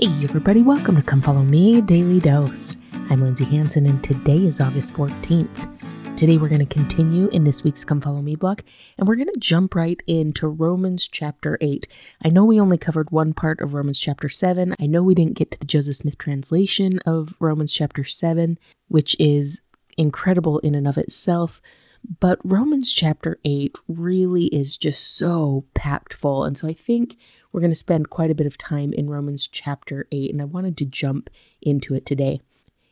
Hey, everybody, welcome to Come Follow Me Daily Dose. I'm Lindsay Hanson, and today is August 14th. Today, we're going to continue in this week's Come Follow Me block, and we're going to jump right into Romans chapter 8. I know we only covered one part of Romans chapter 7. I know we didn't get to the Joseph Smith translation of Romans chapter 7, which is incredible in and of itself. But Romans chapter 8 really is just so packed full. And so I think we're going to spend quite a bit of time in Romans chapter 8, and I wanted to jump into it today.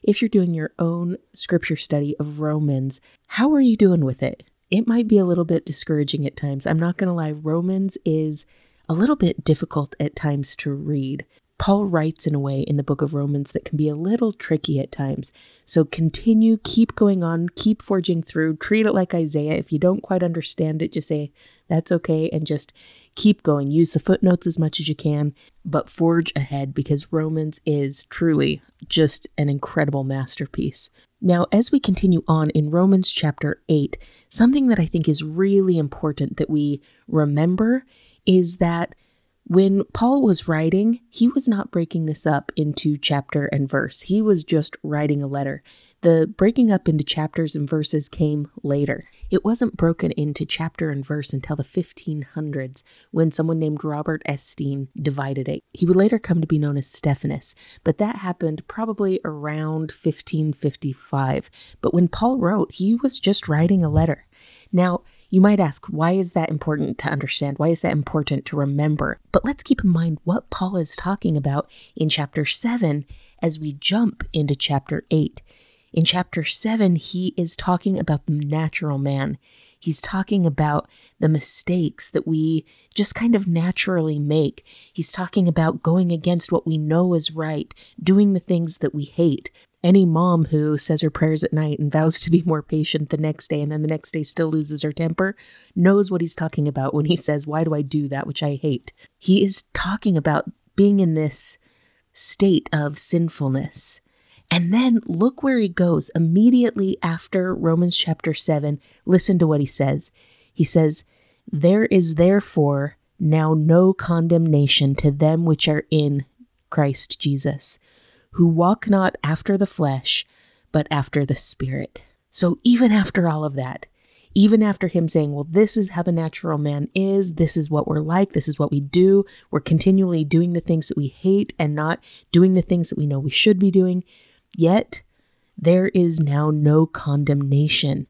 If you're doing your own scripture study of Romans, how are you doing with it? It might be a little bit discouraging at times. I'm not going to lie, Romans is a little bit difficult at times to read. Paul writes in a way in the book of Romans that can be a little tricky at times. So continue, keep going on, keep forging through, treat it like Isaiah. If you don't quite understand it, just say, that's okay, and just keep going. Use the footnotes as much as you can, but forge ahead because Romans is truly just an incredible masterpiece. Now, as we continue on in Romans chapter 8, something that I think is really important that we remember is that when Paul was writing, he was not breaking this up into chapter and verse. He was just writing a letter. The breaking up into chapters and verses came later. It wasn't broken into chapter and verse until the 1500s when someone named Robert Estienne divided it. He would later come to be known as Stephanus, but that happened probably around 1555. But when Paul wrote, he was just writing a letter. Now, you might ask, why is that important to understand? Why is that important to remember? But let's keep in mind what Paul is talking about in chapter 7 as we jump into chapter 8. In chapter 7, he is talking about the natural man. He's talking about the mistakes that we just kind of naturally make. He's talking about going against what we know is right, doing the things that we hate, any mom who says her prayers at night and vows to be more patient the next day and then the next day still loses her temper knows what he's talking about when he says, Why do I do that which I hate? He is talking about being in this state of sinfulness. And then look where he goes immediately after Romans chapter 7. Listen to what he says. He says, There is therefore now no condemnation to them which are in Christ Jesus who walk not after the flesh, but after the Spirit. So even after all of that, even after him saying, Well, this is how the natural man is, this is what we're like, this is what we do, we're continually doing the things that we hate and not doing the things that we know we should be doing, yet there is now no condemnation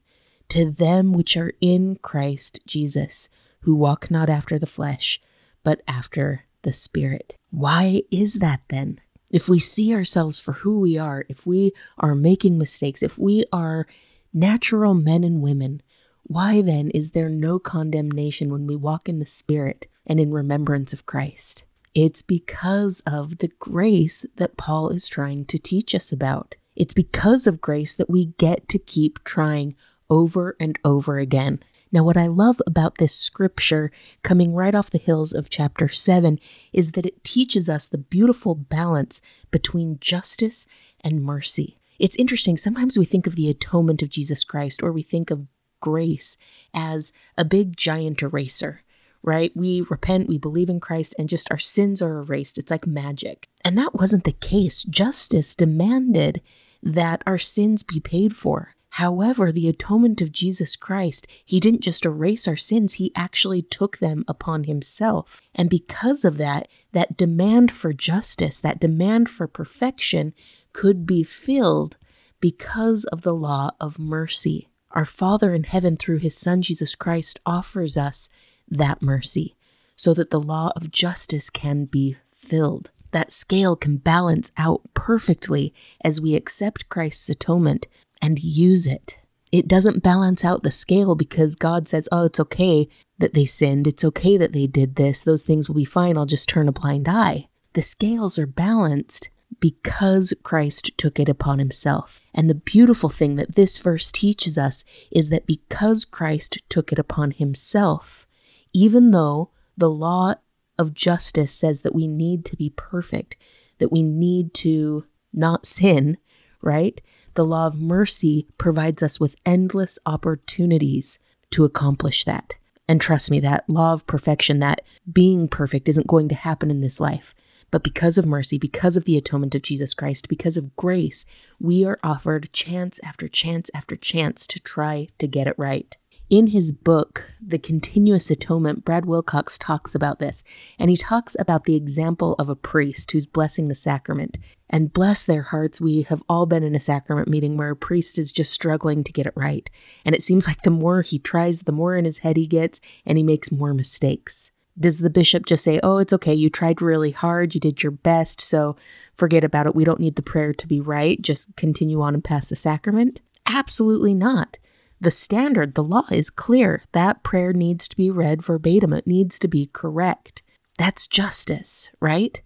to them which are in Christ Jesus, who walk not after the flesh, but after the Spirit. Why is that then? If we see ourselves for who we are, if we are making mistakes, if we are natural men and women, why then is there no condemnation when we walk in the Spirit and in remembrance of Christ? It's because of the grace that Paul is trying to teach us about. It's because of grace that we get to keep trying over and over again. Now, what I love about this scripture coming right off the hills of chapter 7 is that it teaches us the beautiful balance between justice and mercy. It's interesting, sometimes we think of the atonement of Jesus Christ or we think of grace as a big giant eraser, right? We repent, we believe in Christ, and just our sins are erased. It's like magic. And that wasn't the case. Justice demanded that our sins be paid for. However, the atonement of Jesus Christ, he didn't just erase our sins, he actually took them upon himself. And because of that, that demand for justice, that demand for perfection could be filled because of the law of mercy. Our Father in heaven, through his Son Jesus Christ, offers us that mercy so that the law of justice can be filled. That scale can balance out perfectly as we accept Christ's atonement and use it. It doesn't balance out the scale because God says, oh, it's okay that they sinned. It's okay that they did this. Those things will be fine. I'll just turn a blind eye. The scales are balanced because Christ took it upon himself. And the beautiful thing that this verse teaches us is that because Christ took it upon himself, even though the law of justice says that we need to be perfect, that we need to not sin, right? The law of mercy provides us with endless opportunities to accomplish that. And trust me, that law of perfection, that being perfect, isn't going to happen in this life. But because of mercy, because of the atonement of Jesus Christ, because of grace, we are offered chance after chance after chance to try to get it right. In his book, The Continuous Atonement, Brad Wilcox talks about this, and he talks about the example of a priest who's blessing the sacrament. And bless their hearts, we have all been in a sacrament meeting where a priest is just struggling to get it right. And it seems like the more he tries, the more in his head he gets, and he makes more mistakes. Does the bishop just say, Oh, it's okay, you tried really hard, you did your best, so forget about it, we don't need the prayer to be right, just continue on and pass the sacrament? Absolutely not. The standard, the law is clear. That prayer needs to be read verbatim, it needs to be correct. That's justice, right?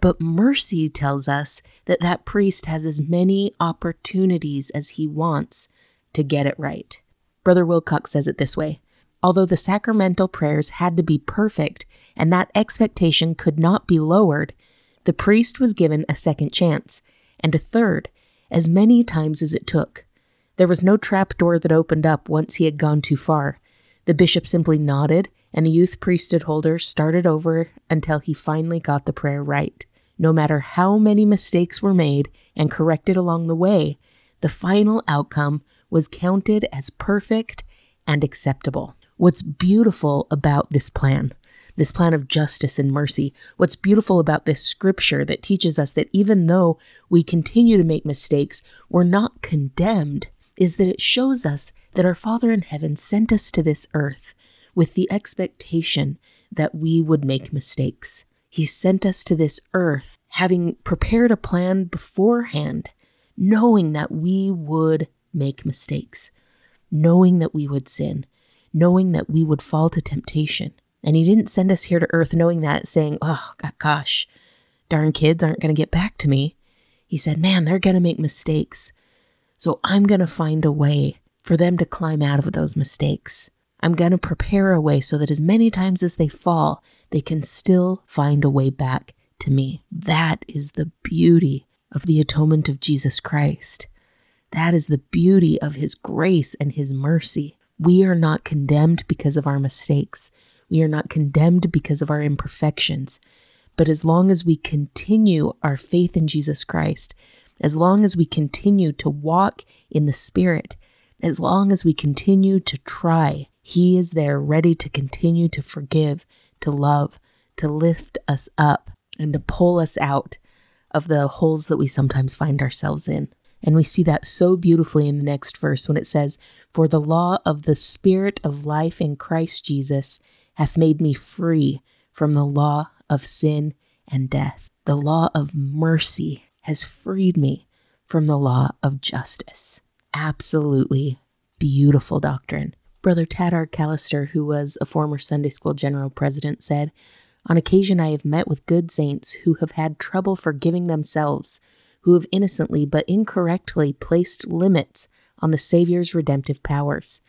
But mercy tells us that that priest has as many opportunities as he wants to get it right. Brother Wilcox says it this way Although the sacramental prayers had to be perfect and that expectation could not be lowered, the priest was given a second chance, and a third, as many times as it took. There was no trap door that opened up once he had gone too far. The bishop simply nodded, and the youth priesthood holder started over until he finally got the prayer right. No matter how many mistakes were made and corrected along the way, the final outcome was counted as perfect and acceptable. What's beautiful about this plan, this plan of justice and mercy, what's beautiful about this scripture that teaches us that even though we continue to make mistakes, we're not condemned is that it shows us that our Father in heaven sent us to this earth with the expectation that we would make mistakes. He sent us to this earth having prepared a plan beforehand, knowing that we would make mistakes, knowing that we would sin, knowing that we would fall to temptation. And He didn't send us here to earth knowing that, saying, oh, gosh, darn kids aren't going to get back to me. He said, man, they're going to make mistakes. So I'm going to find a way for them to climb out of those mistakes. I'm going to prepare a way so that as many times as they fall, they can still find a way back to me. That is the beauty of the atonement of Jesus Christ. That is the beauty of his grace and his mercy. We are not condemned because of our mistakes. We are not condemned because of our imperfections. But as long as we continue our faith in Jesus Christ, as long as we continue to walk in the Spirit, as long as we continue to try, He is there ready to continue to forgive, to love, to lift us up, and to pull us out of the holes that we sometimes find ourselves in. And we see that so beautifully in the next verse when it says, For the law of the Spirit of life in Christ Jesus hath made me free from the law of sin and death. The law of mercy has freed me from the law of justice. Absolutely beautiful doctrine. Brother Tad R. Callister, who was a former Sunday school general president, said, On occasion I have met with good saints who have had trouble forgiving themselves, who have innocently but incorrectly placed limits on the Savior's redemptive powers.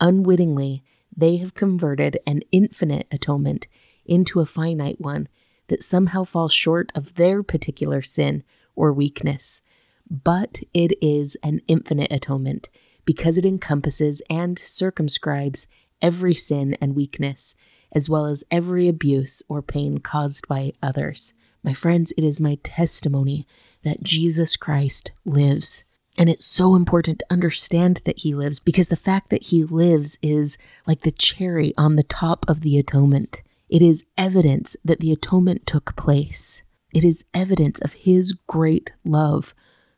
Unwittingly, they have converted an infinite atonement into a finite one that somehow falls short of their particular sin or weakness, but it is an infinite atonement because it encompasses and circumscribes every sin and weakness, as well as every abuse or pain caused by others. My friends, it is my testimony that Jesus Christ lives. And it's so important to understand that he lives because the fact that he lives is like the cherry on the top of the atonement. It is evidence that the atonement took place. It is evidence of His great love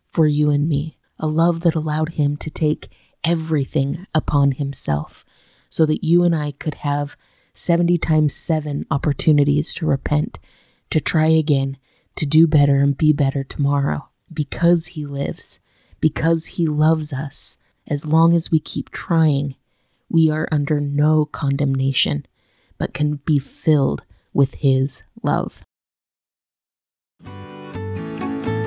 for you and me, a love that allowed Him to take everything upon Himself so that you and I could have 70 times 7 opportunities to repent, to try again, to do better and be better tomorrow because He lives, because He loves us. As long as we keep trying, we are under no condemnation, but can be filled with His love.